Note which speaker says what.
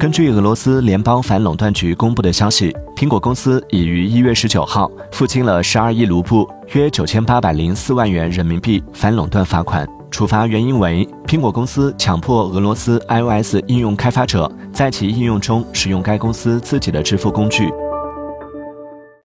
Speaker 1: 根据俄罗斯联邦反垄断局公布的消息苹果公司已于一月十九号付清了十二亿卢布约九千八百零四万元人民币反垄断罚款。处罚原因为苹果公司强迫俄罗斯 ios 应用开发者在其应用中使用该公司自己的支付工具。